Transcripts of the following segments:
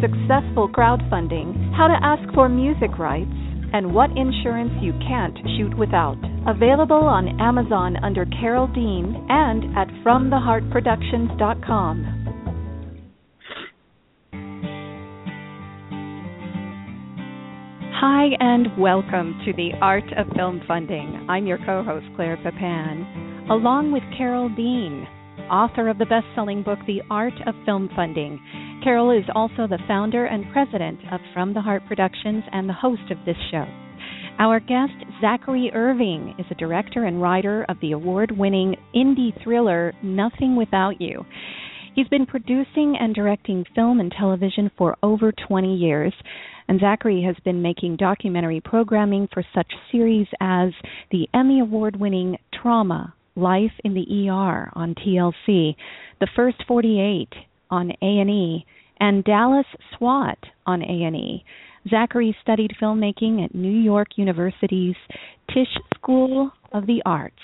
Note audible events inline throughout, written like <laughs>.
successful crowdfunding, how to ask for music rights, and what insurance you can't shoot without. Available on Amazon under Carole Dean and at FromTheHeartProductions.com. Hi, and welcome to the Art of Film Funding. I'm your co host, Claire Papan, along with Carole Dean, author of the best selling book, The Art of Film Funding. Carole is also the founder and president of From the Heart Productions and the host of this show. Our guest, Xackery Irving, is a director and writer of the award winning indie thriller Nothing Without You. He's been producing and directing film and television for over 20 years, and Xackery has been making documentary programming for such series as the Emmy Award winning Trauma Life in the ER on TLC, The First 48 on A&E, and Dallas SWAT on A&E. Xackery studied filmmaking at New York University's Tisch School of the Arts.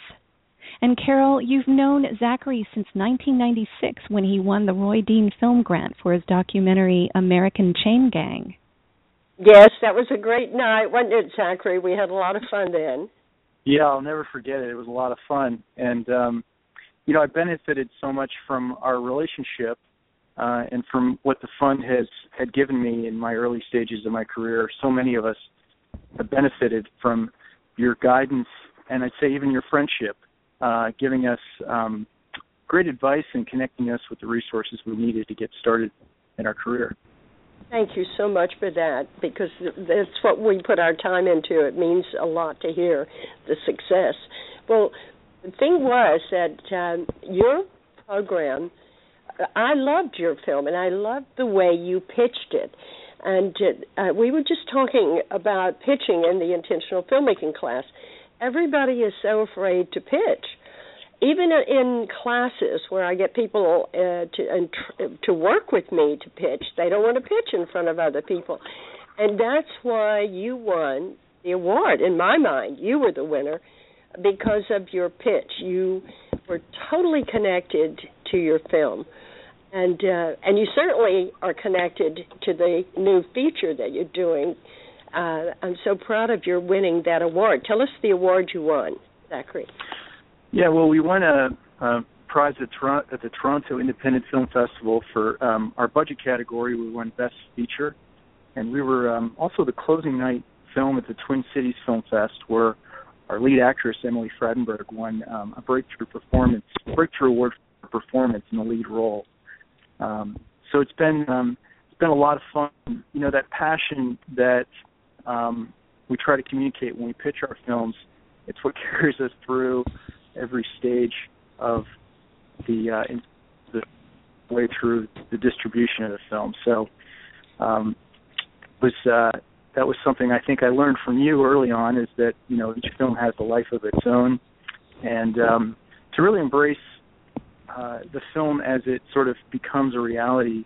And Carole, you've known Xackery since 1996 when he won the Roy Dean Film Grant for his documentary American Chain Gang. Yes, that was a great night, wasn't it, Zachary? We had a lot of fun then. Yeah, I'll never forget it. It was a lot of fun, and um, you know, I benefited so much from our relationship uh, and from what the fund has had given me in my early stages of my career. So many of us have benefited from your guidance, and I'd say even your friendship, uh, giving us um, great advice and connecting us with the resources we needed to get started in our career. Thank you so much for that because that's what we put our time into. It means a lot to hear the success. Well, the thing was that um, your program I loved your film, and I loved the way you pitched it. And uh, we were just talking about pitching in the intentional filmmaking class. Everybody is so afraid to pitch. Even in classes where I get people uh, to tr- to work with me to pitch, they don't want to pitch in front of other people, and that's why you won the award. In my mind, you were the winner because of your pitch. You were totally connected to your film and uh, and you certainly are connected to the new feature that you're doing. Uh, I'm so proud of your winning that award. Tell us the award you won, Xackery. Yeah, well, we won a, a prize at, at the Toronto Independent Film Festival for um, our budget category. We won Best Feature, and we were um, also the closing night film at the Twin Cities Film Fest, where our lead actress Emily Fredenberg won um, a breakthrough performance, breakthrough award for performance in the lead role. Um, so it's been um, it's been a lot of fun. You know that passion that um, we try to communicate when we pitch our films. It's what <laughs> carries us through every stage of the uh, in, the way through the distribution of the film. So um, was uh, that was something I think I learned from you early on is that you know each film has a life of its own, and um, to really embrace uh, the film as it sort of becomes a reality,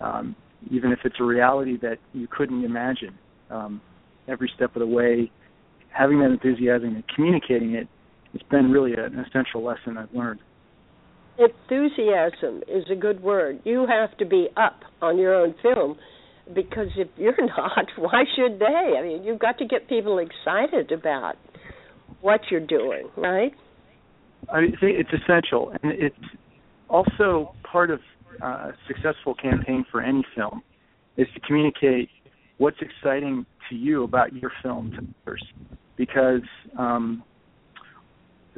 um, even if it's a reality that you couldn't imagine. Um, every step of the way, having that enthusiasm and communicating it, it's been really an essential lesson I've learned. Enthusiasm is a good word. You have to be up on your own film because if you're <laughs> not, why should they? I mean, you've got to get people excited about what you're doing, right? I think it's essential, and it's also part of uh, a successful campaign for any film is to communicate what's exciting to you about your film to others, because um,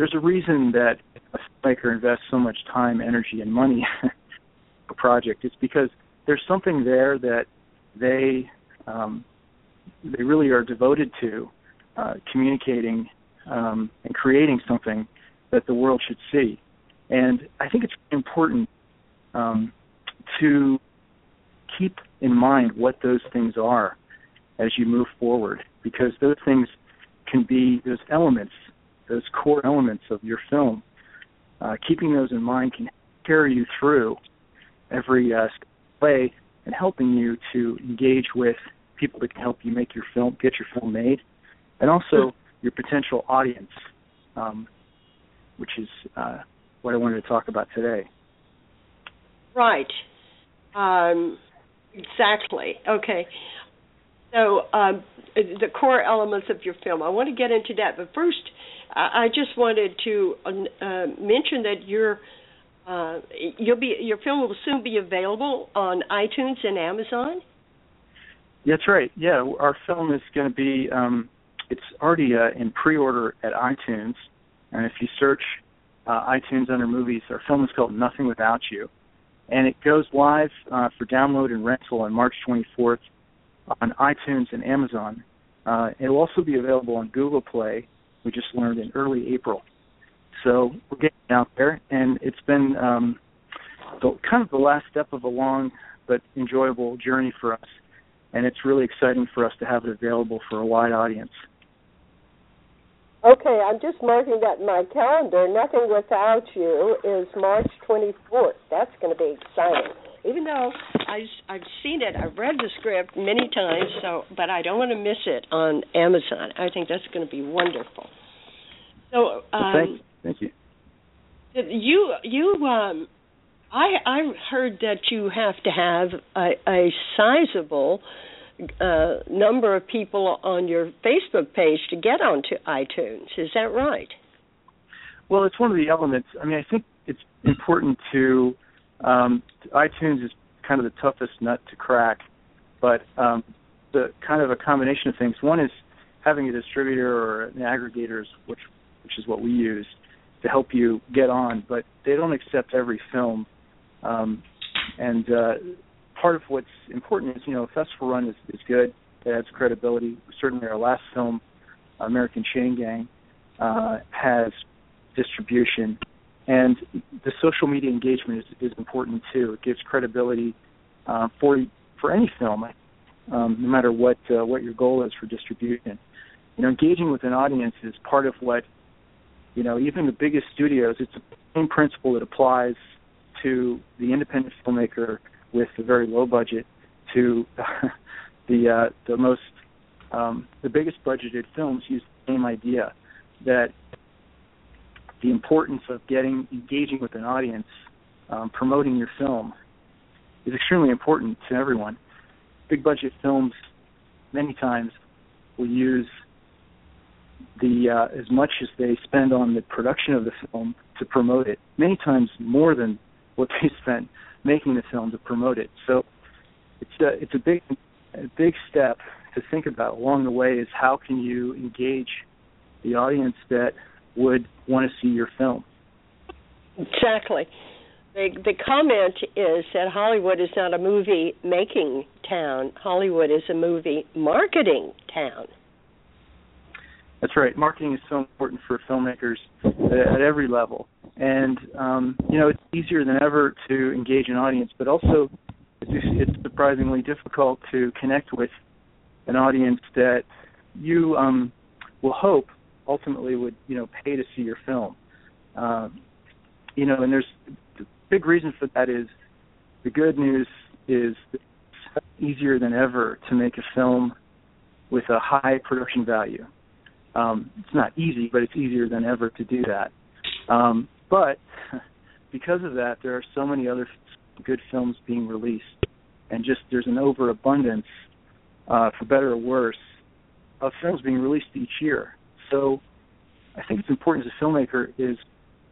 there's a reason that a filmmaker invests so much time, energy, and money <laughs> a project. It's because there's something there that they um, they really are devoted to uh, communicating um, and creating something that the world should see. And I think it's important um, to keep in mind what those things are as you move forward, because those things can be those elements, those core elements of your film. Uh, keeping those in mind can carry you through every uh, way and helping you to engage with people that can help you make your film, get your film made, and also your potential audience, um, which is uh, what I wanted to talk about today. Right. Um, exactly. Okay. So um, the core elements of your film. I want to get into that, but first, I just wanted to uh, mention that your uh, you'll be your film will soon be available on iTunes and Amazon. That's right. Yeah, our film is going to be um, it's already uh, in pre-order at iTunes, and if you search uh, iTunes under movies, our film is called Nothing Without You, and it goes live uh, for download and rental on March 24th on iTunes and Amazon. Uh, it will also be available on Google Play. We just learned in early April. So we're getting out there, and it's been um, the, kind of the last step of a long but enjoyable journey for us. And it's really exciting for us to have it available for a wide audience. Okay, I'm just marking that in my calendar. Nothing Without You is March 24th. That's going to be exciting. Even though I, I've seen it, I've read the script many times, so but I don't want to miss it on Amazon. I think that's going to be wonderful. So, um, thank, thank you. You you um, I I heard that you have to have a, a sizable uh, number of people on your Facebook page to get onto iTunes. Is that right? Well, it's one of the elements. I mean, I think it's important to um, iTunes is kind of the toughest nut to crack, but um, the kind of a combination of things. One is having a distributor or an aggregator, which which is what we use to help you get on, but they don't accept every film. Um, and uh, part of what's important is, you know, a festival run is, is good. It adds credibility. Certainly, our last film, American Chain Gang, uh, has distribution, and the social media engagement is, is important too. It gives credibility uh, for for any film, um, no matter what uh, what your goal is for distribution. You know, engaging with an audience is part of what you know. Even the biggest studios, it's the same principle that applies to the independent filmmaker with a very low budget to <laughs> the uh, the most um, the biggest budgeted films use the same idea that the importance of getting engaging with an audience, um, promoting your film, is extremely important to everyone. Big budget films, many times, will use the uh, as much as they spend on the production of the film to promote it. Many times more than what they <laughs> spent making the film to promote it. So it's a it's a big a big step to think about along the way is how can you engage the audience that would want to see your film. Exactly. The the comment is that Hollywood is not a movie making town. Hollywood is a movie marketing town. That's right. Marketing is so important for filmmakers at, every level, and um, you know it's easier than ever to engage an audience, but also it's, it's surprisingly difficult to connect with an audience that you um, will hope ultimately would you know pay to see your film. Um, you know, and there's the big reason for that is the good news is it's easier than ever to make a film with a high production value. Um, it's not easy, but it's easier than ever to do that. Um, but <laughs> because of that, there are so many other good films being released, and just there's an overabundance, uh, for better or worse, of films being released each year. So, I think it's important as a filmmaker is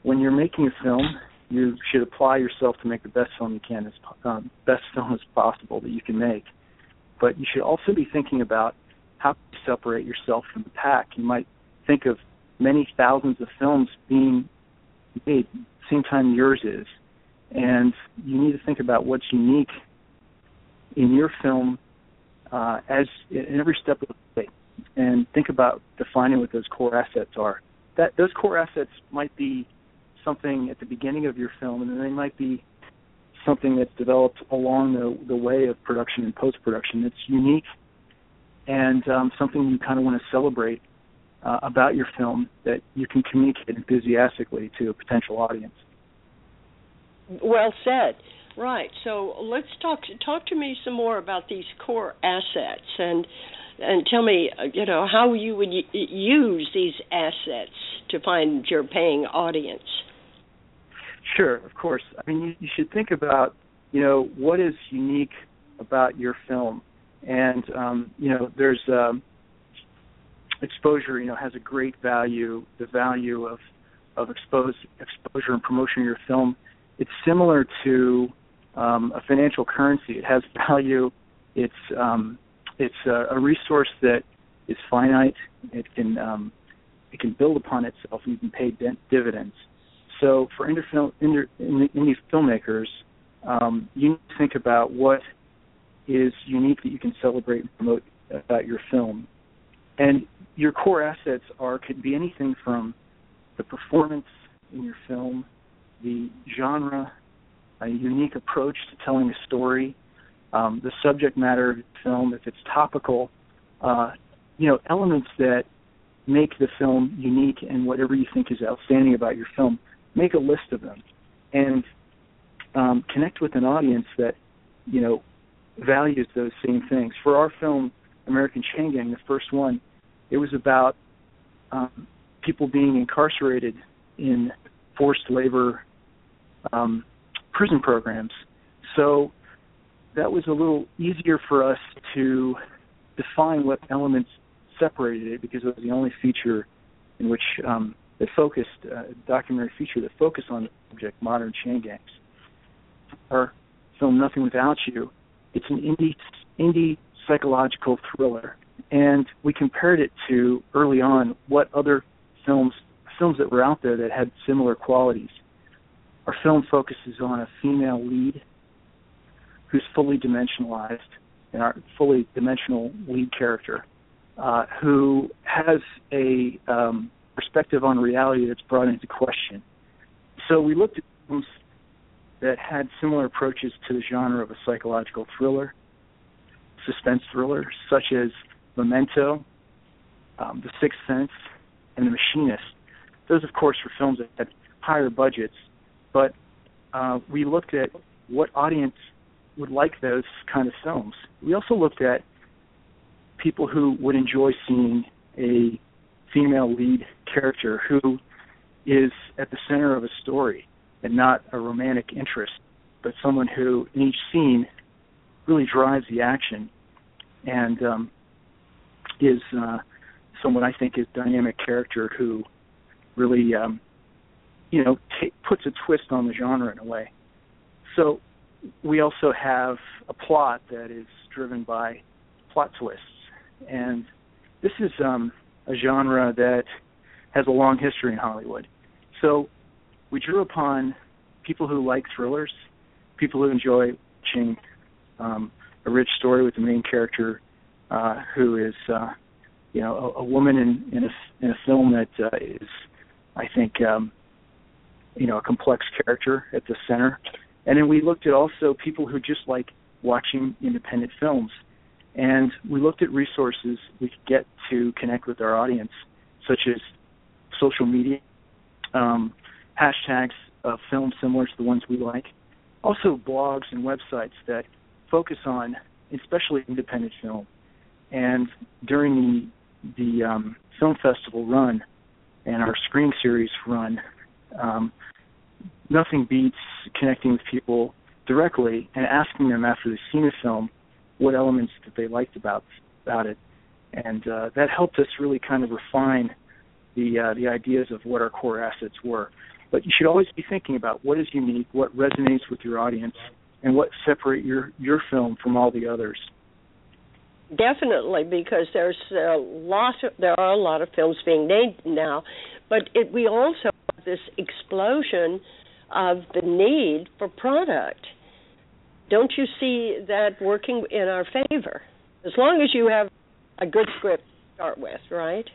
when you're making a film, you should apply yourself to make the best film you can, as um, best film as possible that you can make. But you should also be thinking about how to separate yourself from the pack. You might think of many thousands of films being made at the same time yours is, and you need to think about what's unique in your film uh, as in every step of the way, and think about defining what those core assets are. That those core assets might be something at the beginning of your film, and then they might be something that's developed along the the way of production and post production. It's unique and um, something you kind of want to celebrate uh, about your film that you can communicate enthusiastically to a potential audience. Well said. Right. So let's talk talk to me some more about these core assets and and tell me, uh, you know, how you would use these assets to find your paying audience. Sure, of course. I mean, you, should think about, you know, what is unique about your film, and um, you know, there's um, exposure. You know, has a great value. The value of of expose, exposure and promotion of your film. It's similar to um, a financial currency. It has <laughs> value. It's um, it's a, a resource that is finite. It can um, it can build upon itself and you can pay dividends. So for indie, film, indie, indie filmmakers, um, you need to think about what is unique that you can celebrate and promote about your film. And your core assets are could be anything from the performance in your film, the genre, a unique approach to telling a story, um, the subject matter of the film, if it's topical, uh, you know, elements that make the film unique and whatever you think is outstanding about your film, make a list of them and um, connect with an audience that, you know, values those same things. For our film, American Chain Gang, the first one, it was about um, people being incarcerated in forced labor um, prison programs. So that was a little easier for us to define what elements separated it because it was the only feature in which um, that focused uh, documentary feature that focused on the subject, modern chain gangs. Our film Nothing Without You, it's an indie indie psychological thriller, and we compared it to early on what other films films that were out there that had similar qualities. Our film focuses on a female lead who's fully dimensionalized, and our fully dimensional lead character, uh, who has a um, perspective on reality that's brought into question. So we looked at films that had similar approaches to the genre of a psychological thriller, suspense thriller, such as Memento, um, The Sixth Sense, and The Machinist. Those, of course, were films that had higher budgets, but uh, we looked at what audience would like those kind of films. We also looked at people who would enjoy seeing a female lead character who is at the center of a story and not a romantic interest, but someone who in each scene really drives the action and um, is uh, someone I think is a dynamic character who really um, you know t- puts a twist on the genre in a way. So we also have a plot that is driven by plot twists, and this is um, a genre that has a long history in Hollywood. So we drew upon people who like thrillers, people who enjoy watching um, a rich story with the main character uh, who is, uh, you know, a, a woman in, in a in a film that uh, is, I think, um, you know, a complex character at the center and then we looked at also people who just like watching independent films. And we looked at resources we could get to connect with our audience, such as social media, um, hashtags of films similar to the ones we like, also blogs and websites that focus on especially independent film. And during the the um, film festival run and our screen series run, um, nothing beats connecting with people directly and asking them after they've seen a film what elements that they liked about about it, and uh, that helped us really kind of refine the uh, the ideas of what our core assets were. But you should always be thinking about what is unique, what resonates with your audience, and what separate your your film from all the others. Definitely, because there's a lot. Of, there are a lot of films being made now, but it, we also have this explosion of the need for product. Don't you see that working in our favor? As long as you have a good script to start with, right?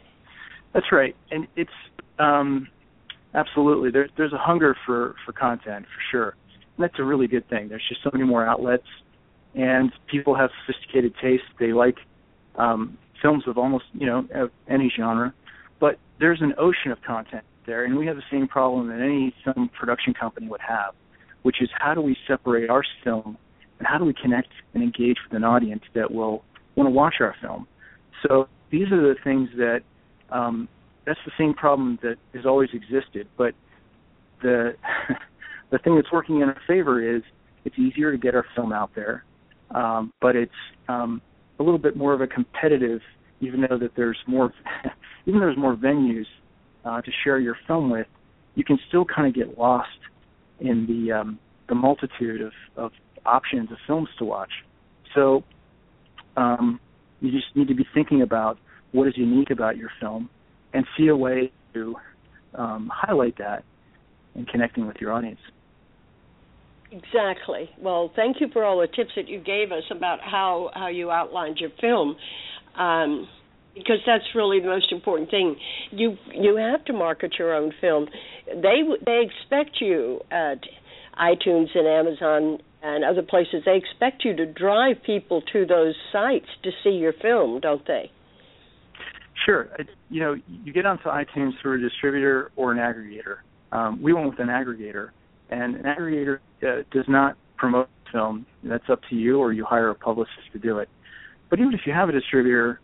That's right, and it's um, absolutely there's there's a hunger for for content for sure, that's a really good thing. There's just so many more outlets, and people have sophisticated tastes. They like um, films of almost you know any genre, but there's an ocean of content there, and we have the same problem that any film production company would have, which is how do we separate our film and how do we connect and engage with an audience that will want to watch our film. So these are the things that um, that's the same problem that has always existed, but the <laughs> the thing that's working in our favor is it's easier to get our film out there, um, but it's um, a little bit more of a competitive, even though that there's more, <laughs> even though there's more venues uh, to share your film with, you can still kind of get lost in the um, the multitude of, of options of films to watch. So um, you just need to be thinking about what is unique about your film and see a way to um, highlight that in connecting with your audience. Exactly. Well, thank you for all the tips that you gave us about how how you outlined your film. Um, because that's really the most important thing. You you have to market your own film. They they expect you at iTunes and Amazon and other places. They expect you to drive people to those sites to see your film, don't they? Sure. You know, you get onto iTunes through a distributor or an aggregator. Um, we went with an aggregator, and an aggregator uh, does not promote film. That's up to you, or you hire a publicist to do it. But even if you have a distributor,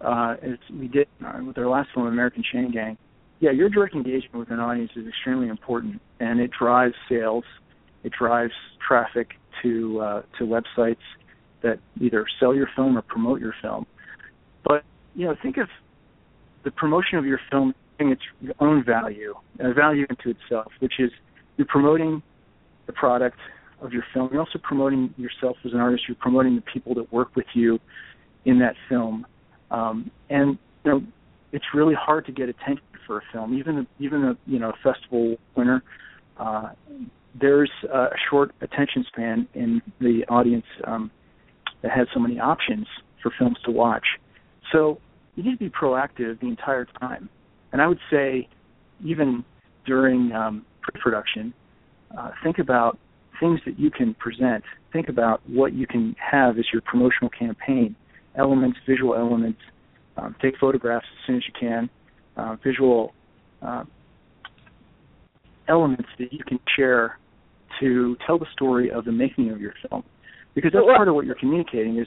uh, as we did uh, with our last film, American Chain Gang, yeah, your direct engagement with an audience is extremely important, and it drives sales. It drives traffic to uh, to websites that either sell your film or promote your film. But you know, think of the promotion of your film having its own value, a value into itself, which is you're promoting the product of your film. You're also promoting yourself as an artist. You're promoting the people that work with you in that film. Um, and you know, it's really hard to get attention for a film, even even a you know a festival winner. Uh, there's a short attention span in the audience um, that has so many options for films to watch. So you need to be proactive the entire time. And I would say, even during um, pre-production, uh, think about things that you can present. Think about what you can have as your promotional campaign. Elements, visual elements. Um, take photographs as soon as you can. Uh, visual uh, elements that you can share to tell the story of the making of your film. Because that's part of what you're communicating is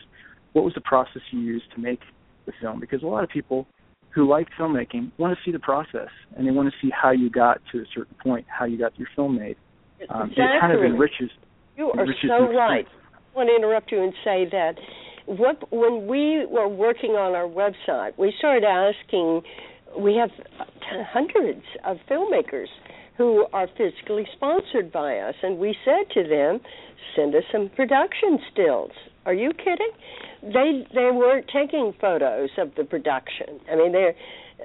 what was the process you used to make the film because a lot of people who like filmmaking want to see the process and they want to see how you got to a certain point, how you got your film made. Um, exactly. It kind of enriches. You are so right. I want to interrupt you and say that what when we were working on our website, we started asking. We have hundreds of filmmakers who are fiscally sponsored by us, and we said to them, "Send us some production stills." Are you kidding? they they weren't taking photos of the production. I mean, they're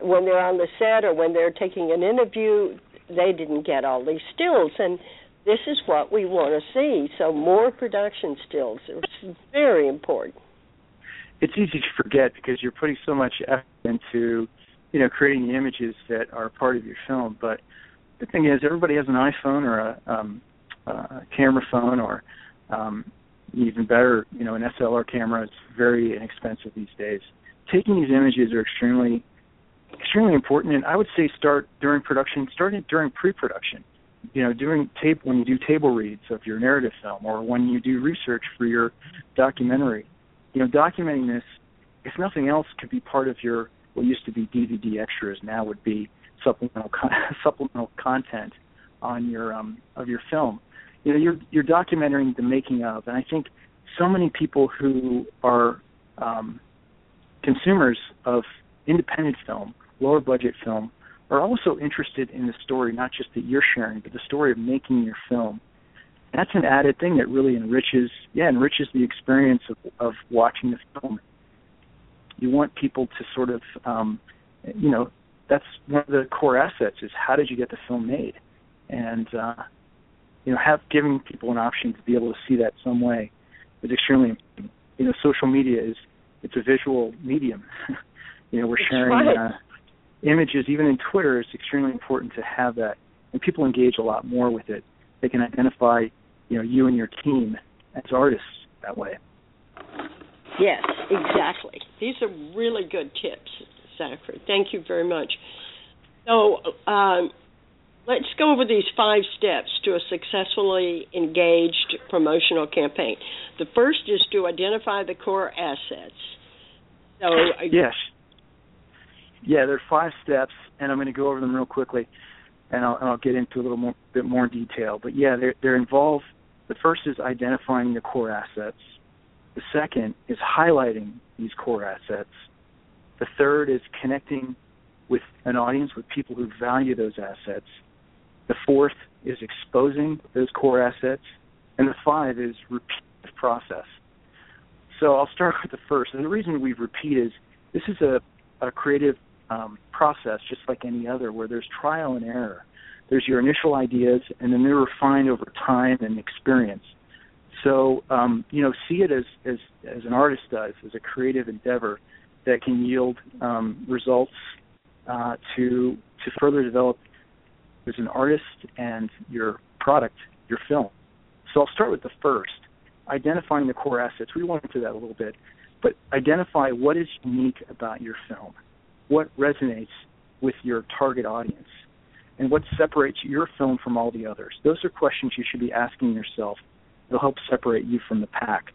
when they're on the set or when they're taking an interview, they didn't get all these stills, and this is what we want to see. So more production stills is very important. It's easy to forget because you're putting so much effort into, you know, creating the images that are part of your film. But the thing is, everybody has an iPhone or a, um, a camera phone or um, even better, you know, an SLR camera It's very inexpensive these days. Taking these images are extremely, extremely important, and I would say start during production, start it during pre-production. You know, during tape when you do table reads of your narrative film, or when you do research for your documentary. You know, documenting this, if nothing else, could be part of your what used to be DVD extras now would be supplemental con- <laughs> supplemental content on your um, of your film. You know you're you're documenting the making of and i think so many people who are um, consumers of independent film lower budget film are also interested in the story not just that you're sharing but the story of making your film that's an added thing that really enriches yeah enriches the experience of of watching the film you want people to sort of um you know that's one of the core assets is how did you get the film made and uh you know, have giving people an option to be able to see that some way is extremely important. You know, social media is it's a visual medium. <laughs> you know, we're sharing right. uh, images. Even in Twitter, it's extremely important to have that, and people engage a lot more with it. They can identify you know you and your team as artists that way. Yes, exactly. These are really good tips, Xackery. Thank you very much. So um, let's go over these five steps to a successfully engaged promotional campaign. The first is to identify the core assets. So yes, yeah, there are five steps, and I'm going to go over them real quickly, and I'll, and I'll get into a little more, bit more detail. But yeah, they're, they're involved. The first is identifying the core assets. The second is highlighting these core assets. The third is connecting with an audience with people who value those assets. The fourth is exposing those core assets. And the five is repeat the process. So I'll start with the first. And the reason we repeat is this is a, a creative um, process just like any other where there's trial and error. There's your initial ideas and then they're refined over time and experience. So um, you know, see it as, as as an artist does, as a creative endeavor that can yield um, results uh, to to further develop as an artist and your product, your film. So I'll start with the first, identifying the core assets. We went into that a little bit, but identify what is unique about your film, what resonates with your target audience, and what separates your film from all the others. Those are questions you should be asking yourself It'll help separate you from the pack.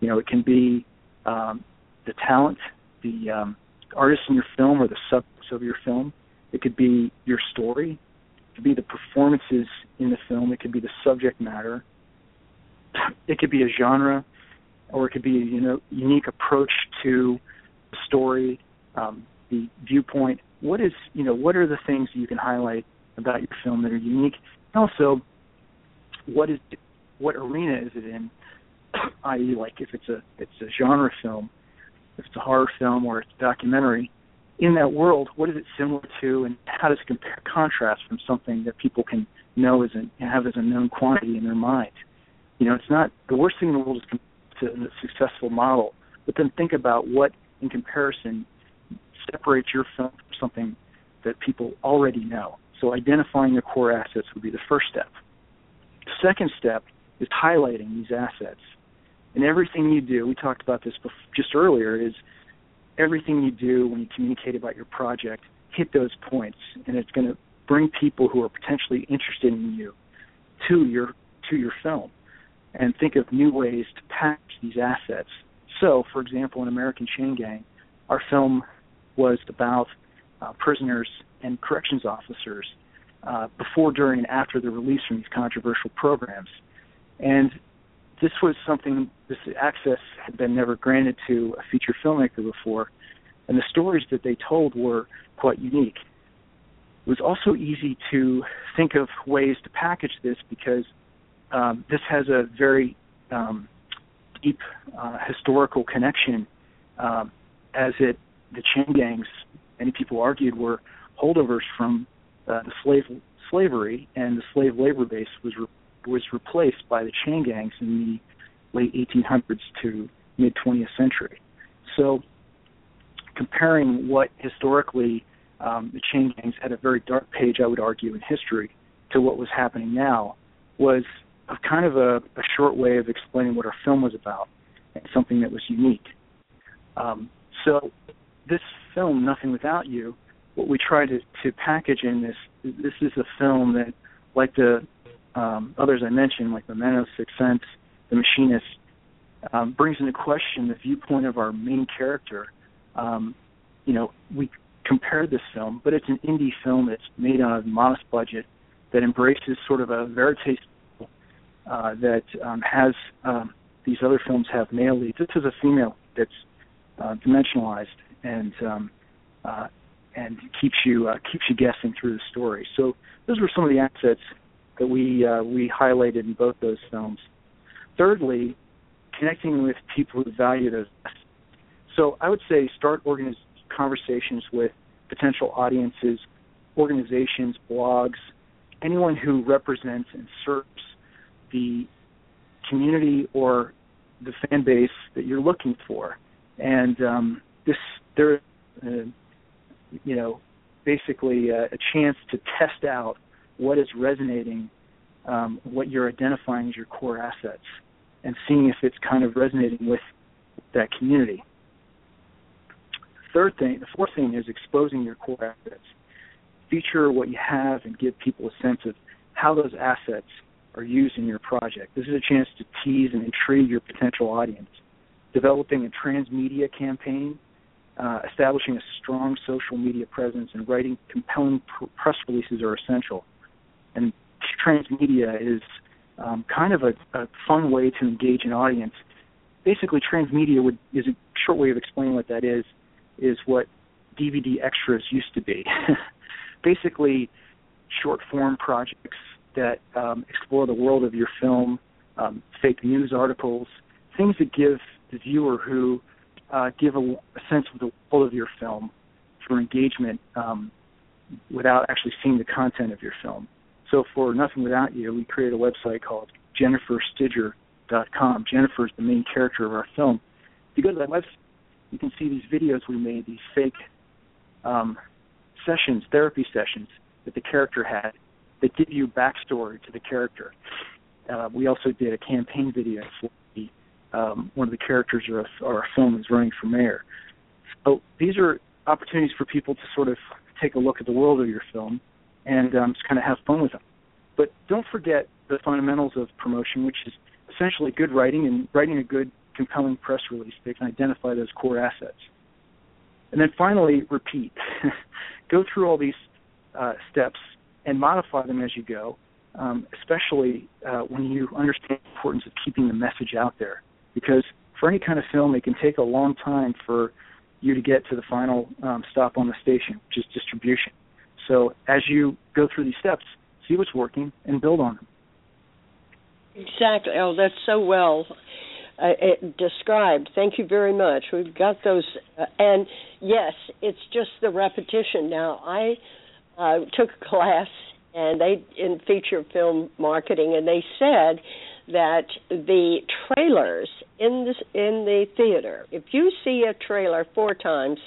You know, it can be um, the talent, the um, artist in your film, or the subjects of your film. It could be your story. It could be the performances in the film. It could be the subject matter. It could be a genre, or it could be a you know unique approach to the story, um, the viewpoint. What is you know what are the things you can highlight about your film that are unique? And also, what is what arena is it in? <clears throat> i.e., like if it's a it's a genre film, if it's a horror film or it's a documentary, in that world, what is it similar to, and how does it compare contrast from something that people can know as a have as a known quantity in their mind? You know, it's not the worst thing in the world is to a successful model, but then think about what, in comparison, separates your film from something that people already know. So identifying your core assets would be the first step. The second step is highlighting these assets. And everything you do, we talked about this just earlier, is everything you do when you communicate about your project, hit those points, and it's going to bring people who are potentially interested in you to your to your film, and think of new ways to package these assets. So, for example, in American Chain Gang, our film was about uh, prisoners and corrections officers uh, before, during, and after the release from these controversial programs. And this was something, this access had been never granted to a feature filmmaker before, and the stories that they told were quite unique. It was also easy to think of ways to package this because um, this has a very um, deep uh, historical connection, um, as it the chain gangs. Many people argued were holdovers from uh, the slave slavery, and the slave labor base was re- was replaced by the chain gangs in the late 1800s to mid 20th century. So, comparing what historically um, the chain gangs had a very dark page, I would argue, in history, to what was happening now, was a kind of a, a short way of explaining what our film was about and something that was unique. Um, so, this film, Nothing Without You, what we try to, to package in this, this is a film that, like the um, others I mentioned, like Memento, Sixth Sense, The Machinist, um, brings into question the viewpoint of our main character. Um, you know, we compared this film, but it's an indie film that's made on a modest budget that embraces sort of a verite uh, that um, has um, these other films have male leads. This is a female that's uh, dimensionalized and um, uh, and keeps you uh, keeps you guessing through the story. So those were some of the assets that we uh, we highlighted in both those films. Thirdly, connecting with people who value those. So I would say start organiz- conversations with potential audiences, organizations, blogs, anyone who represents and serves the community or the fan base that you're looking for. And um, this there, uh, you know, basically a, a chance to test out what is resonating um, what you're identifying as your core assets and seeing if it's kind of resonating with that community. Third thing, the fourth thing is exposing your core assets. Feature what you have and give people a sense of how those assets are used in your project. This is a chance to tease and intrigue your potential audience. Developing a transmedia campaign, uh, establishing a strong social media presence, and writing compelling pr- press releases are essential. And transmedia is um, kind of a, a, fun way to engage an audience. Basically, transmedia would, is a short way of explaining what that is. Is what DVD extras used to be. <laughs> Basically, short form projects that um, explore the world of your film, um, fake news articles, things that give the viewer who uh, give a, a, sense of the world of your film for engagement um, without actually seeing the content of your film. So for Nothing Without You, we created a website called jenniferstidger.com. Jennifer is the main character of our film. If you go to that website, you can see these videos we made, these fake um, sessions, therapy sessions that the character had that give you backstory to the character. Uh, we also did a campaign video for um, one of the characters of our film is running for mayor. So these are opportunities for people to sort of take a look at the world of your film and um, just kind of have fun with them. But don't forget the fundamentals of promotion, which is essentially good writing and writing a good, compelling press release that can identify those core assets. And then finally, repeat. <laughs> go through all these uh, steps and modify them as you go, um, especially uh, when you understand the importance of keeping the message out there. Because for any kind of film, it can take a long time for you to get to the final um, stop on the station, which is distribution. So as you go through these steps, see what's working and build on them. Exactly. Oh, that's so well uh, described. Thank you very much. We've got those, uh, and yes, it's just the repetition. Now, I uh, took a class and they in feature film marketing, and they said that the trailers in the in the theater, if you see a trailer four times,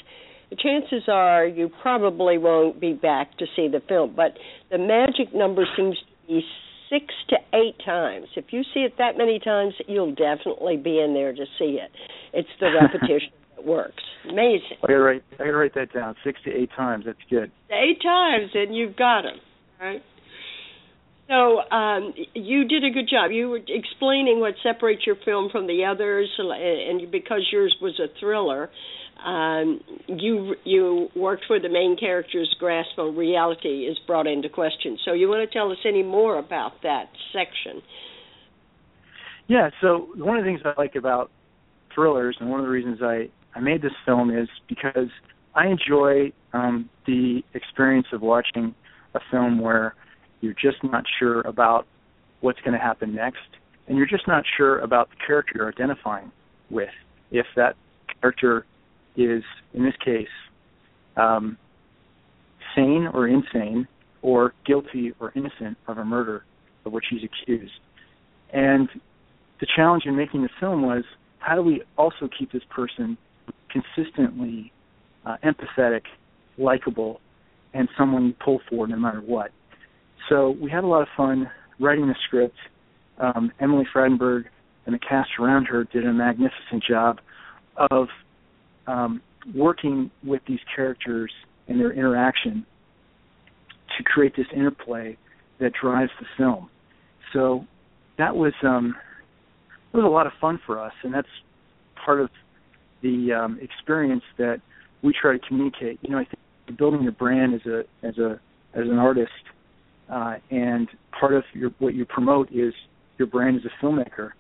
the chances are you probably won't be back to see the film. But the magic number seems to be six to eight times. If you see it that many times, you'll definitely be in there to see it. It's the <laughs> repetition that works. Amazing. I gotta write. I gotta write that down. Six to eight times. That's good. Eight times, and you've got them. Right. So um, you did a good job. You were explaining what separates your film from the others, and because yours was a thriller, um, you you worked where the main character's grasp of reality is brought into question. So you want to tell us any more about that section? Yeah. So one of the things I like about thrillers, and one of the reasons I I made this film is because I enjoy um, the experience of watching a film where you're just not sure about what's going to happen next, and you're just not sure about the character you're identifying with. If that character is, in this case, um, sane or insane, or guilty or innocent of a murder of which he's accused. And the challenge in making the film was how do we also keep this person consistently uh, empathetic, likable, and someone you pull for no matter what. So we had a lot of fun writing the script. Um, Emily Friedenberg and the cast around her did a magnificent job of um, working with these characters and their interaction to create this interplay that drives the film. So that was um, was a lot of fun for us, and that's part of the um, experience that we try to communicate. You know, I think building your brand as a as a as an artist, uh, and part of your what you promote is your brand as a filmmaker,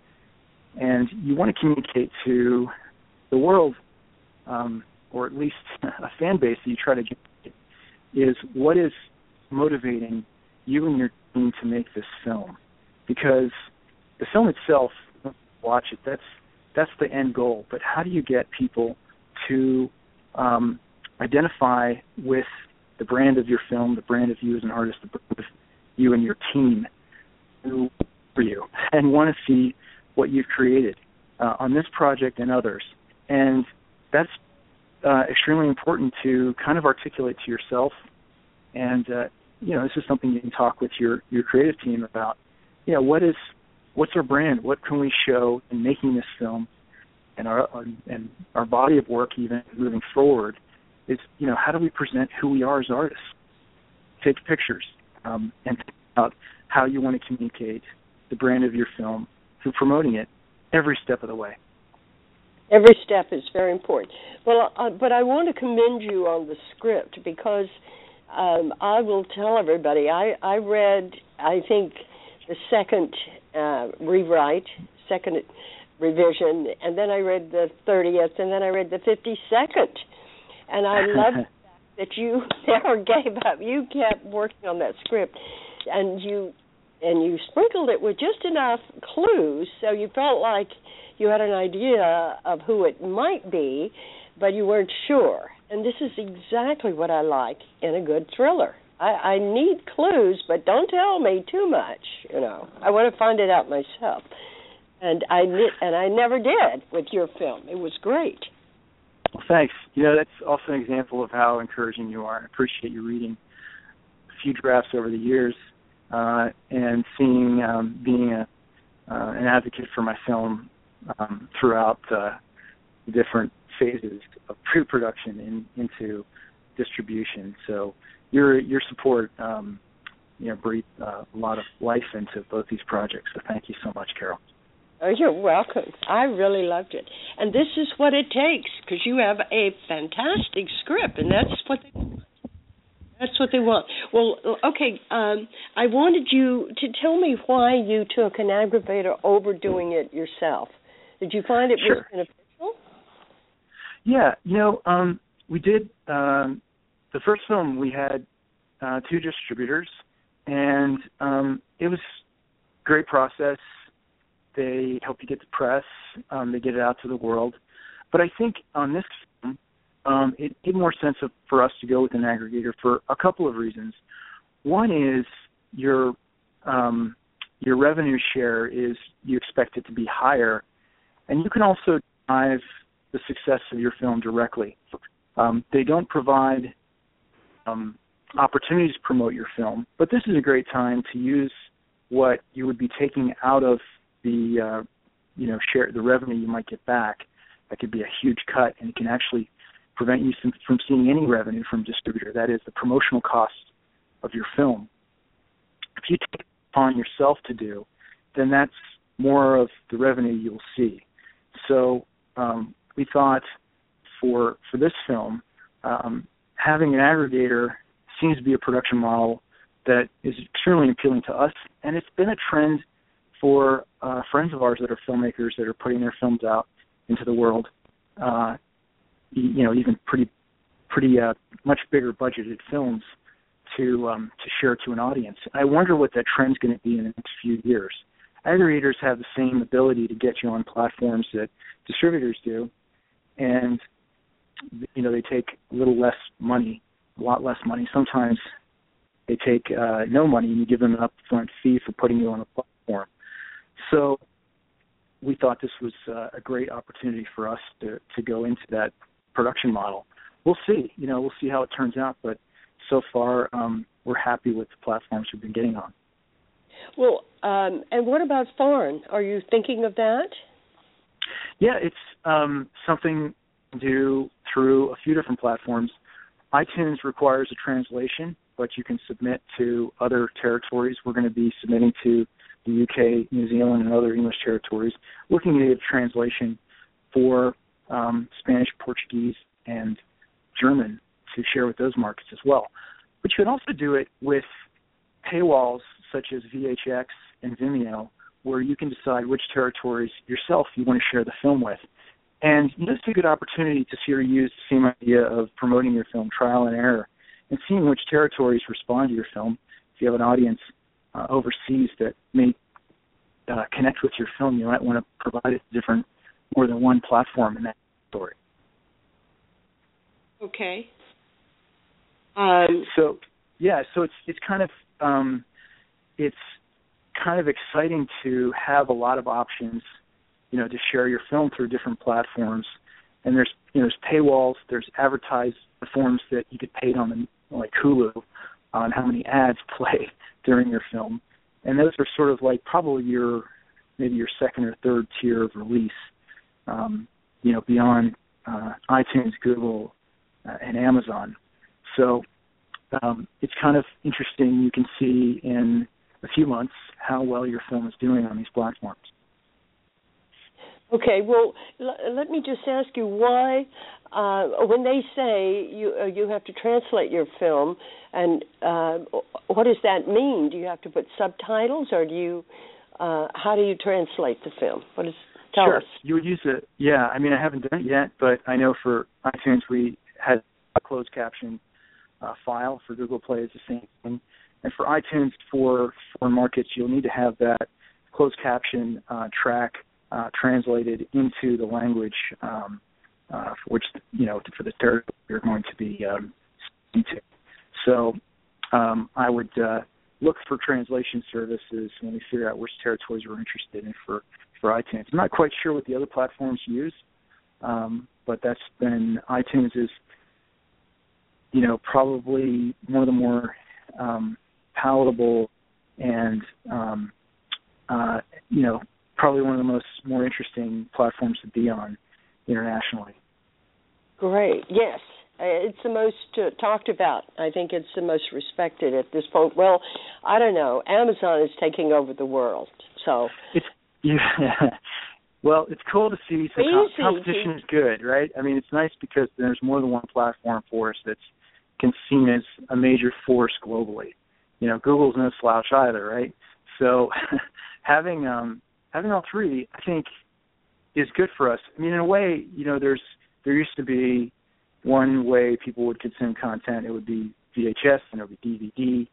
and you want to communicate to the world, um, or at least <laughs> a fan base that you try to get, is what is motivating you and your team to make this film, because the film itself, watch it. That's that's the end goal. But how do you get people to um, identify with the brand of your film, the brand of you as an artist, the brand of you and your team who for you, and want to see what you've created uh, on this project and others. And that's uh, extremely important to kind of articulate to yourself. And uh, you know, this is something you can talk with your your creative team about. you know, what is what's our brand? What can we show in making this film, and our and our body of work even moving forward is you know how do we present who we are as artists? Take pictures um, and think about how you want to communicate the brand of your film through promoting it every step of the way. Every step is very important. Well, uh, but I want to commend you on the script because um, I will tell everybody I I read I think the second uh, rewrite, second revision, and then I read the 30th, and then I read the 52nd, and I <laughs> love that you <laughs> never gave up. You kept working on that script, and you and you sprinkled it with just enough clues so you felt like you had an idea of who it might be, but you weren't sure. And this is exactly what I like in a good thriller. I, I need clues, but don't tell me too much. You know, I want to find it out myself, and I and I never did with your film. It was great. Well, thanks. You know, that's also an example of how encouraging you are. I appreciate you reading a few drafts over the years uh, and seeing um, being a uh, an advocate for my film um, throughout uh, different phases of pre-production in, into distribution. So your your support, um, you know, breathed a lot of life into both these projects. So thank you so much, Carole. Oh, you're welcome. I really loved it, and this is what it takes because you have a fantastic script, and that's what they want. That's what they want. Well, okay. Um, I wanted you to tell me why you took an aggregator over doing it yourself. Did you find it sure. was beneficial? Yeah, you know, um, we did um, the first film. We had uh, two distributors, and um, it was a great process. They help you get the press. Um, they get it out to the world. But I think on this film, um, it made more sense of, for us to go with an aggregator for a couple of reasons. One is your um, your revenue share is you expect it to be higher, and you can also drive the success of your film directly. Um, they don't provide um, opportunities to promote your film, but this is a great time to use what you would be taking out of the uh, you know share the revenue you might get back. That could be a huge cut, and it can actually prevent you from seeing any revenue from distributor. That is the promotional cost of your film. If you take it upon yourself to do, then that's more of the revenue you'll see. So um, we thought for for this film, um, having an aggregator seems to be a production model that is extremely appealing to us, and it's been a trend for uh, friends of ours that are filmmakers that are putting their films out into the world. Uh, you know, even pretty pretty uh, much bigger budgeted films to um, to share to an audience. I wonder what that trend's going to be in the next few years. Aggregators have the same ability to get you on platforms that distributors do, and you know they take a little less money, a lot less money. Sometimes they take uh, no money and you give them an upfront fee for putting you on a platform. So we thought this was uh, a great opportunity for us to to go into that production model. We'll see. You know, we'll see how it turns out. But so far, um, we're happy with the platforms we've been getting on. Well, um, and what about foreign? Are you thinking of that? Yeah, it's um, something to do through a few different platforms. iTunes requires a translation, but you can submit to other territories. We're going to be submitting to the UK, New Zealand, and other English territories, looking at a translation for um, Spanish, Portuguese, and German to share with those markets as well. But you can also do it with paywalls such as VHX and Vimeo, where you can decide which territories yourself you want to share the film with. And this is a good opportunity to see or use the same idea of promoting your film, trial and error, and seeing which territories respond to your film. If you have an audience uh, overseas that may uh, connect with your film, you might want to provide it different, more than one platform in that story. Okay. Um, so yeah, so it's it's kind of um, it's kind of exciting to have a lot of options, you know, to share your film through different platforms. And there's you know there's paywalls, there's advertised forms that you get paid on the like Hulu on how many ads <laughs> play during your film. and those are sort of like probably your maybe your second or third tier of release. Um, you know, beyond uh, iTunes, Google, uh, and Amazon. So um, it's kind of interesting. You can see in a few months how well your film is doing on these platforms. Okay, well, l- let me just ask you why, uh, when they say you uh, you have to translate your film, and uh, what does that mean? Do you have to put subtitles, or do you uh, how do you translate the film? What is tell sure. us? You would use it. Yeah, I mean, I haven't done it yet, but I know for iTunes we had a closed caption uh, file. For Google Play, it's the same thing. And for iTunes, for foreign markets, you'll need to have that closed caption uh, track uh, translated into the language um, uh, for which you know for the territory you're going to be um. So um, I would uh, look for translation services when we figure out which territories we're interested in for for iTunes. I'm not quite sure what the other platforms use, um, but that's been iTunes is you know probably one of the more um, palatable and um, uh, you know probably one of the most more interesting platforms to be on internationally. Great. Yes. It's the most uh, talked about. I think it's the most respected at this point. Well, I don't know. Amazon is taking over the world, so it's yeah. <laughs> well, it's cool to see some competition is good, right? I mean, it's nice because there's more than one platform for us that's can seen as a major force globally. You know, Google's no slouch either, right? So <laughs> having um having all three, I think, is good for us. I mean, in a way, you know, there's there used to be one way people would consume content. It would be VHS and it would be DVD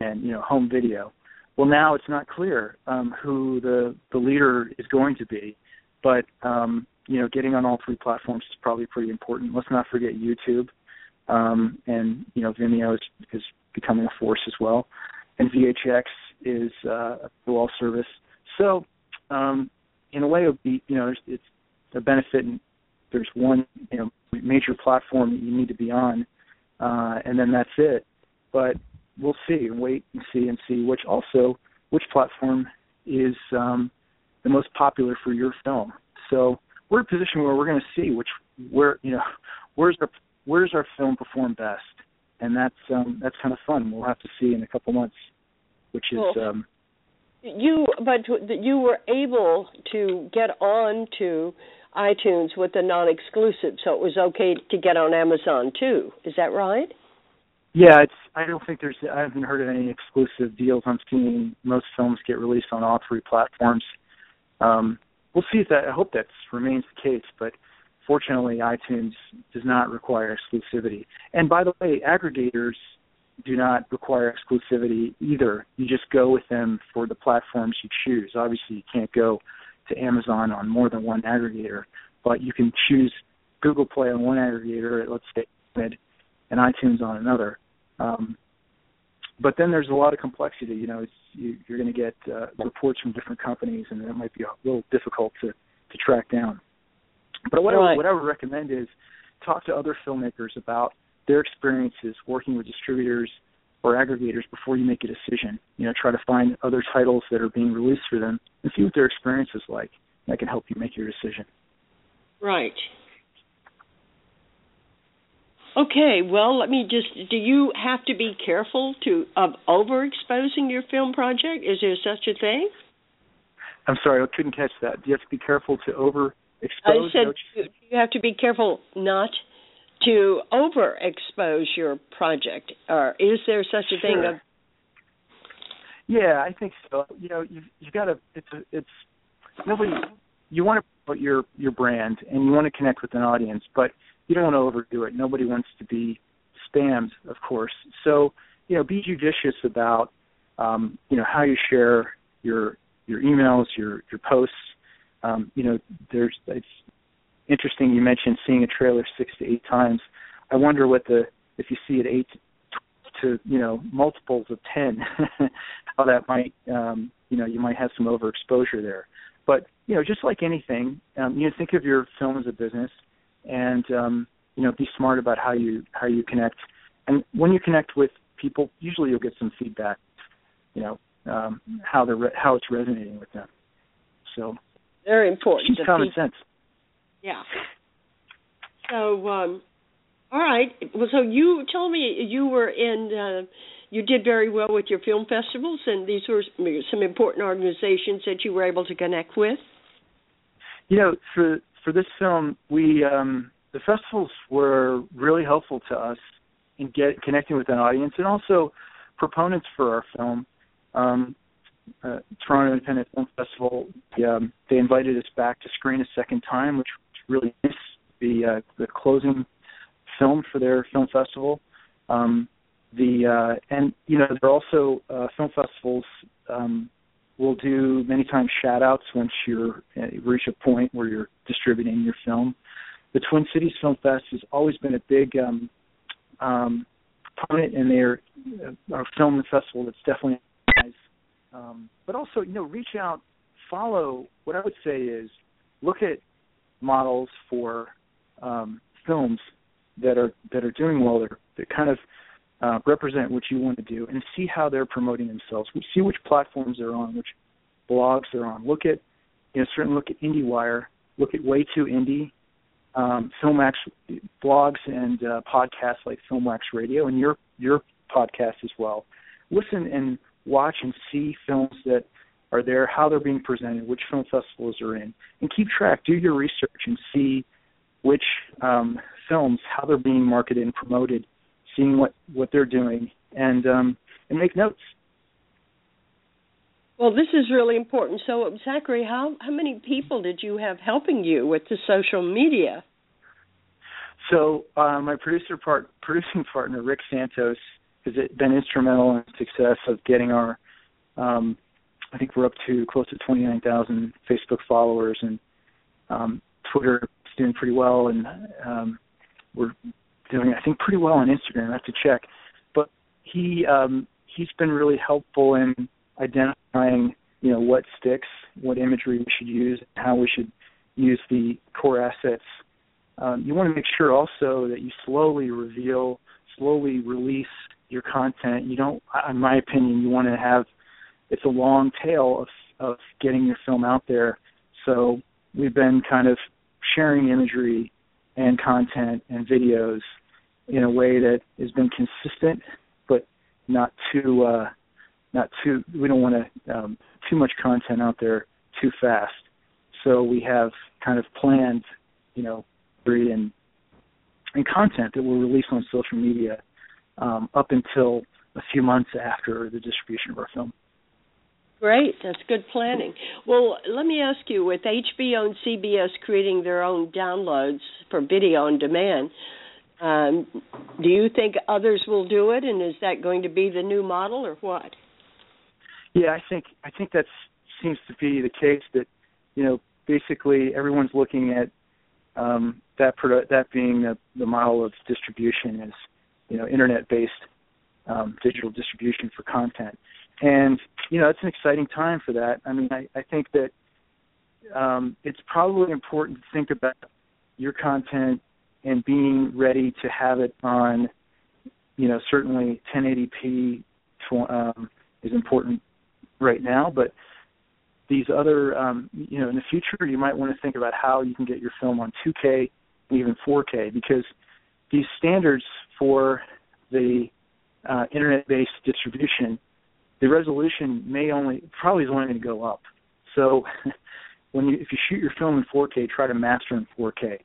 and you know home video. Well, now it's not clear um, who the the leader is going to be, but um, you know, getting on all three platforms is probably pretty important. Let's not forget YouTube, um, and you know, Vimeo is, is becoming a force as well, and VHX is uh, a wall service. So um, in a way, it would be you know it's, it's a benefit. And there's one you know major platform that you need to be on, uh, and then that's it. But we'll see and wait and see and see which also which platform is um, the most popular for your film. So we're in a position where we're going to see which where you know <laughs> where's the where's our film perform best, and that's um, that's kind of fun. We'll have to see in a couple months, which is cool. um, you but you were able to get on to iTunes with a non-exclusive, so it was okay to get on Amazon too. Is that right? Yeah, it's. I don't think there's. I haven't heard of any exclusive deals. I'm seeing most films get released on all three platforms. Um, we'll see if that. I hope that remains the case, but fortunately, iTunes does not require exclusivity. And by the way, aggregators do not require exclusivity either. You just go with them for the platforms you choose. Obviously, you can't go to Amazon on more than one aggregator, but you can choose Google Play on one aggregator, let's say, and iTunes on another. Um, but then there's a lot of complexity. You know, it's, you, you're going to get uh, reports from different companies, and it might be a little difficult to to track down. But what, right. I, what I would recommend is talk to other filmmakers about their experiences working with distributors or aggregators before you make a decision. You know, try to find other titles that are being released for them and see what their experience is like. That can help you make your decision. Right. Okay, well, let me just do you have to be careful to of overexposing your film project? Is there such a thing? I'm sorry, I couldn't catch that. Do you have to be careful to overexpose? I said you, you have to be careful not to overexpose your project, or is there such a sure. thing? Of, yeah, I think so. You know, you've you've got to. It's a, it's nobody. You want to put your your brand and you want to connect with an audience, but you don't want to overdo it. Nobody wants to be spammed, of course. So you know, be judicious about um, you know how you share your your emails, your your posts. Um, you know, there's it's interesting you mentioned seeing a trailer six to eight times. I wonder what the if you see it eight to you know multiples of ten, <laughs> how that might um, you know you might have some overexposure there. But you know, just like anything, um, you know, think of your film as a business, and um, you know, be smart about how you how you connect. And when you connect with people, usually you'll get some feedback. You know, um, how they're re- how it's resonating with them. So very important. It's common sense. Yeah. So, um, all right. Well, so you told me you were in. Uh, you did very well with your film festivals, and these were some important organizations that you were able to connect with. You know, for for this film, we um, the festivals were really helpful to us in get connecting with an audience, and also proponents for our film. Um, uh, Toronto Independent Film Festival, um, they invited us back to screen a second time, which really nice. The uh, the closing film for their film festival. Um, the uh, and you know there are also uh, film festivals um, will do many times shout outs once you're uh, reach a point where you're distributing your film. The Twin Cities Film Fest has always been a big um, um, proponent in their uh, film festival that's definitely nice. Um, but also, you know, reach out, follow. What I would say is look at models for um, films that are that are doing well, that, that kind of uh, represent what you want to do, and see how they're promoting themselves. See which platforms they're on, which blogs they're on. Look at, you know, certainly look at IndieWire. Look at Way Too Indie, um, Filmwax blogs and uh, podcasts like Filmwax Radio, and your your podcast as well. Listen and watch and see films that are there, how they're being presented, which film festivals are in, and keep track. Do your research and see which um, films, how they're being marketed and promoted, seeing what what they're doing, and um, and make notes. Well, this is really important. So, Xackery, how how many people did you have helping you with the social media? So, uh, my producer part <laughs> producing partner Rick Santos has been instrumental in the success of getting our. Um, I think we're up to close to 29,000 Facebook followers, and um, Twitter is doing pretty well, and um, we're doing I think pretty well on Instagram. I have to check, but he um, he's been really helpful in identifying you know what sticks, what imagery we should use, how we should use the core assets. Um, you want to make sure also that you slowly reveal, slowly release your content. You don't, in my opinion, you want to have it's a long tail of of getting your film out there. So we've been kind of sharing imagery and content and videos in a way that has been consistent, but not too uh, not too. We don't want to um, too much content out there too fast. So we have kind of planned, you know, and and content that we'll release on social media um, up until a few months after the distribution of our film. Great, that's good planning. Well, let me ask you with HBO and CBS creating their own downloads for video on demand, um, do you think others will do it and is that going to be the new model or what? Yeah, I think I think that seems to be the case that you know basically everyone's looking at um, that produ- that being the, the model of distribution is you know internet based um, digital distribution for content and you know it's an exciting time for that. I mean, I, I think that um, it's probably important to think about your content and being ready to have it on, you know, certainly 1080p um, is important right now, but these other, um, you know, in the future, you might want to think about how you can get your film on 2K and even 4K because these standards for the uh, internet-based distribution the resolution may only probably is only going to go up. So <laughs> when you if you shoot your film in 4K, try to master in 4K,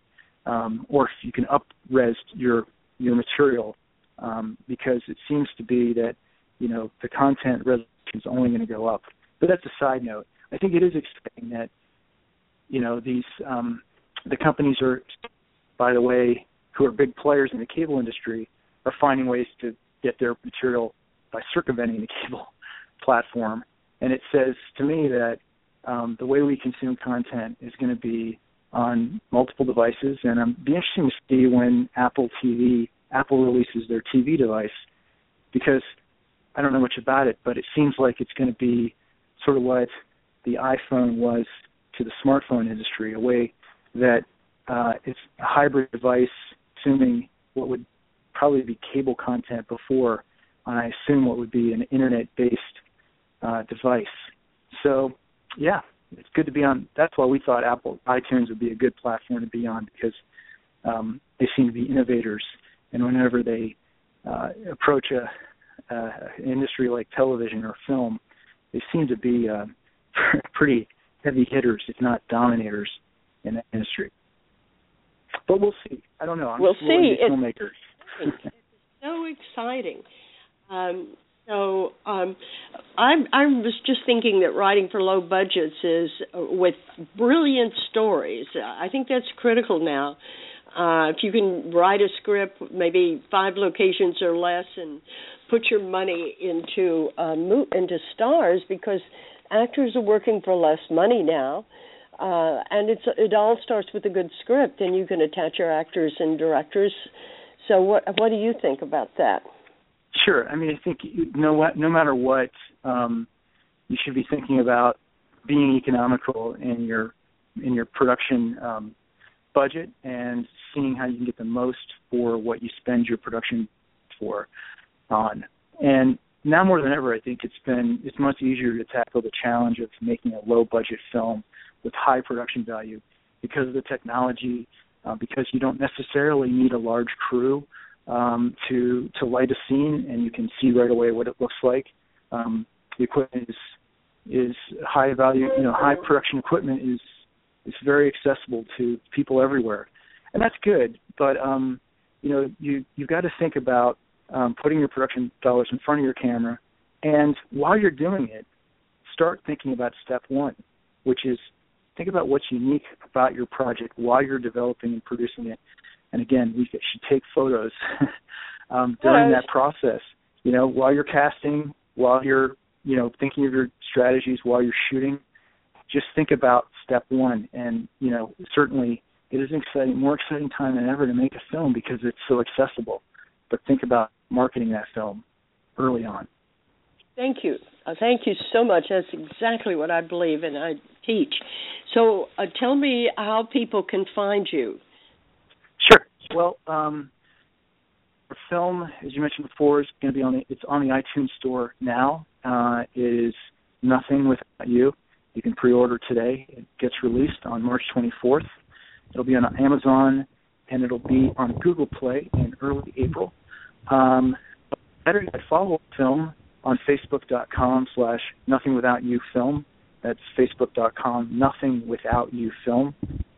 um, or if you can up res your your material, um, because it seems to be that you know the content resolution is only going to go up. But that's a side note. I think it is exciting that you know these um, the companies are, by the way, who are big players in the cable industry, are finding ways to get their material by circumventing the cable platform, and it says to me that um, the way we consume content is going to be on multiple devices, and I'm be interesting to see when Apple TV Apple releases their TV device because I don't know much about it, but it seems like it's going to be sort of what the iPhone was to the smartphone industry, a way that uh, it's a hybrid device, assuming what would probably be cable content before, and I assume what would be an internet-based uh, device. So, yeah, it's good to be on. That's why we thought Apple iTunes would be a good platform to be on because um, they seem to be innovators, and whenever they uh, approach a, uh, industry like television or film, they seem to be uh, <laughs> pretty heavy hitters, if not dominators, in that industry. But we'll see. I don't know. I'm we'll see. Filmmakers. It's <laughs> so exciting. Um, so um, I I was just thinking that writing for low budgets is uh, with brilliant stories. I think that's critical now. Uh, if you can write a script, maybe five locations or less, and put your money into uh, mo- into stars, because actors are working for less money now, uh, and it's it all starts with a good script, and you can attach your actors and directors. So what what do you think about that? Sure. I mean, I think no what no matter what, um, you should be thinking about being economical in your in your production um, budget and seeing how you can get the most for what you spend your production for on. And now more than ever, I think it's been it's much easier to tackle the challenge of making a low budget film with high production value because of the technology, uh, because you don't necessarily need a large crew um, to to light a scene, and you can see right away what it looks like. Um, the equipment is is high value, you know, high production equipment is is very accessible to people everywhere, and that's good. But um, you know, you you've got to think about um, putting your production dollars in front of your camera, and while you're doing it, start thinking about step one, which is think about what's unique about your project while you're developing and producing it, and again, we should take photos <laughs> um, during that process. You know, while you're casting, while you're you know thinking of your strategies, while you're shooting, just think about step one. And you know, certainly it is an exciting, more exciting time than ever to make a film because it's so accessible. But think about marketing that film early on. Thank you. Uh, thank you so much. That's exactly what I believe and I teach. So, uh, tell me how people can find you. Well, um, our film, as you mentioned before, is going to be on the it's on the iTunes store now. Uh, it is Nothing Without You. You can pre-order today. It gets released on March 24th. It'll be on Amazon and it'll be on Google Play in early April. Um, better yet, follow film on Facebook.com slash Nothing Without You Film. That's Facebook.com Nothing Without You Film.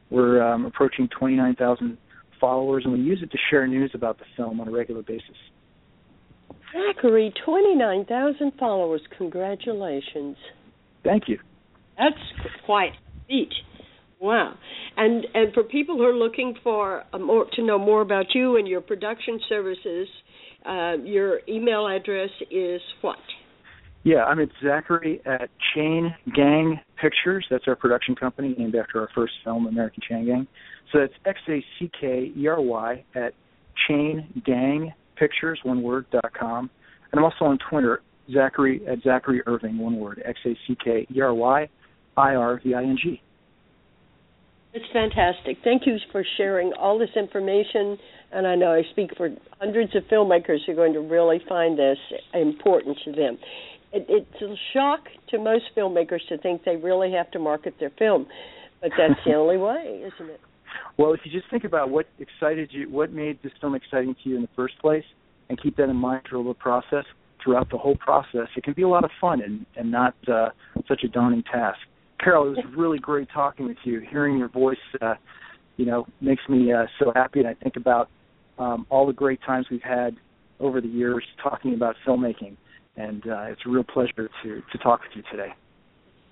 We're um, approaching 29,000 followers, and we use it to share news about the film on a regular basis. Xackery, 29,000 followers. Congratulations. Thank you. That's quite a feat. Wow. And and for people who are looking for more to know more about you and your production services, uh, your email address is what? Yeah, I'm at Xackery at Chain Gang Pictures. That's our production company named after our first film, American Chain Gang. So that's X A C K E R Y at Chain Gang Pictures, one word, dot com. And I'm also on Twitter, Xackery at Xackery Irving, one word, X A C K E R Y I R V I N G. It's fantastic. Thank you for sharing all this information. And I know I speak for hundreds of filmmakers who are going to really find this important to them. It, it's a shock to most filmmakers to think they really have to market their film, but that's the <laughs> only way, isn't it? Well, if you just think about what excited you, what made this film exciting to you in the first place, and keep that in mind through the process, throughout the whole process, it can be a lot of fun and, and not uh, such a daunting task. Carole, it was <laughs> really great talking with you. Hearing your voice, uh, you know, makes me uh, so happy, and I think about um, all the great times we've had over the years talking about filmmaking, and uh, it's a real pleasure to to talk with you today.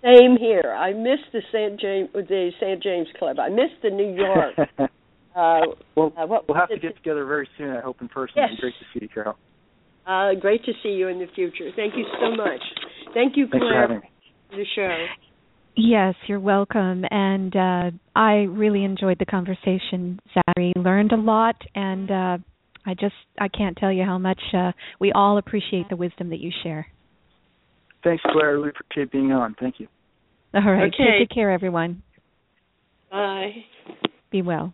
Same here. I missed the St. James the St. James Club. I missed the New York. <laughs> uh, well, uh, we'll have to get <laughs> together very soon. I hope in person. Yes. It'd be great to see you, Carole. Uh, great to see you in the future. Thank you so much. Thank you, Claire, Thanks for having me. the show. Yes, you're welcome. And uh, I really enjoyed the conversation, Xackery. Learned a lot, and uh, I just I can't tell you how much uh, we all appreciate the wisdom that you share. Thanks, Claire. I really appreciate being on. Thank you. All right. Okay. Take care, everyone. Bye. Be well.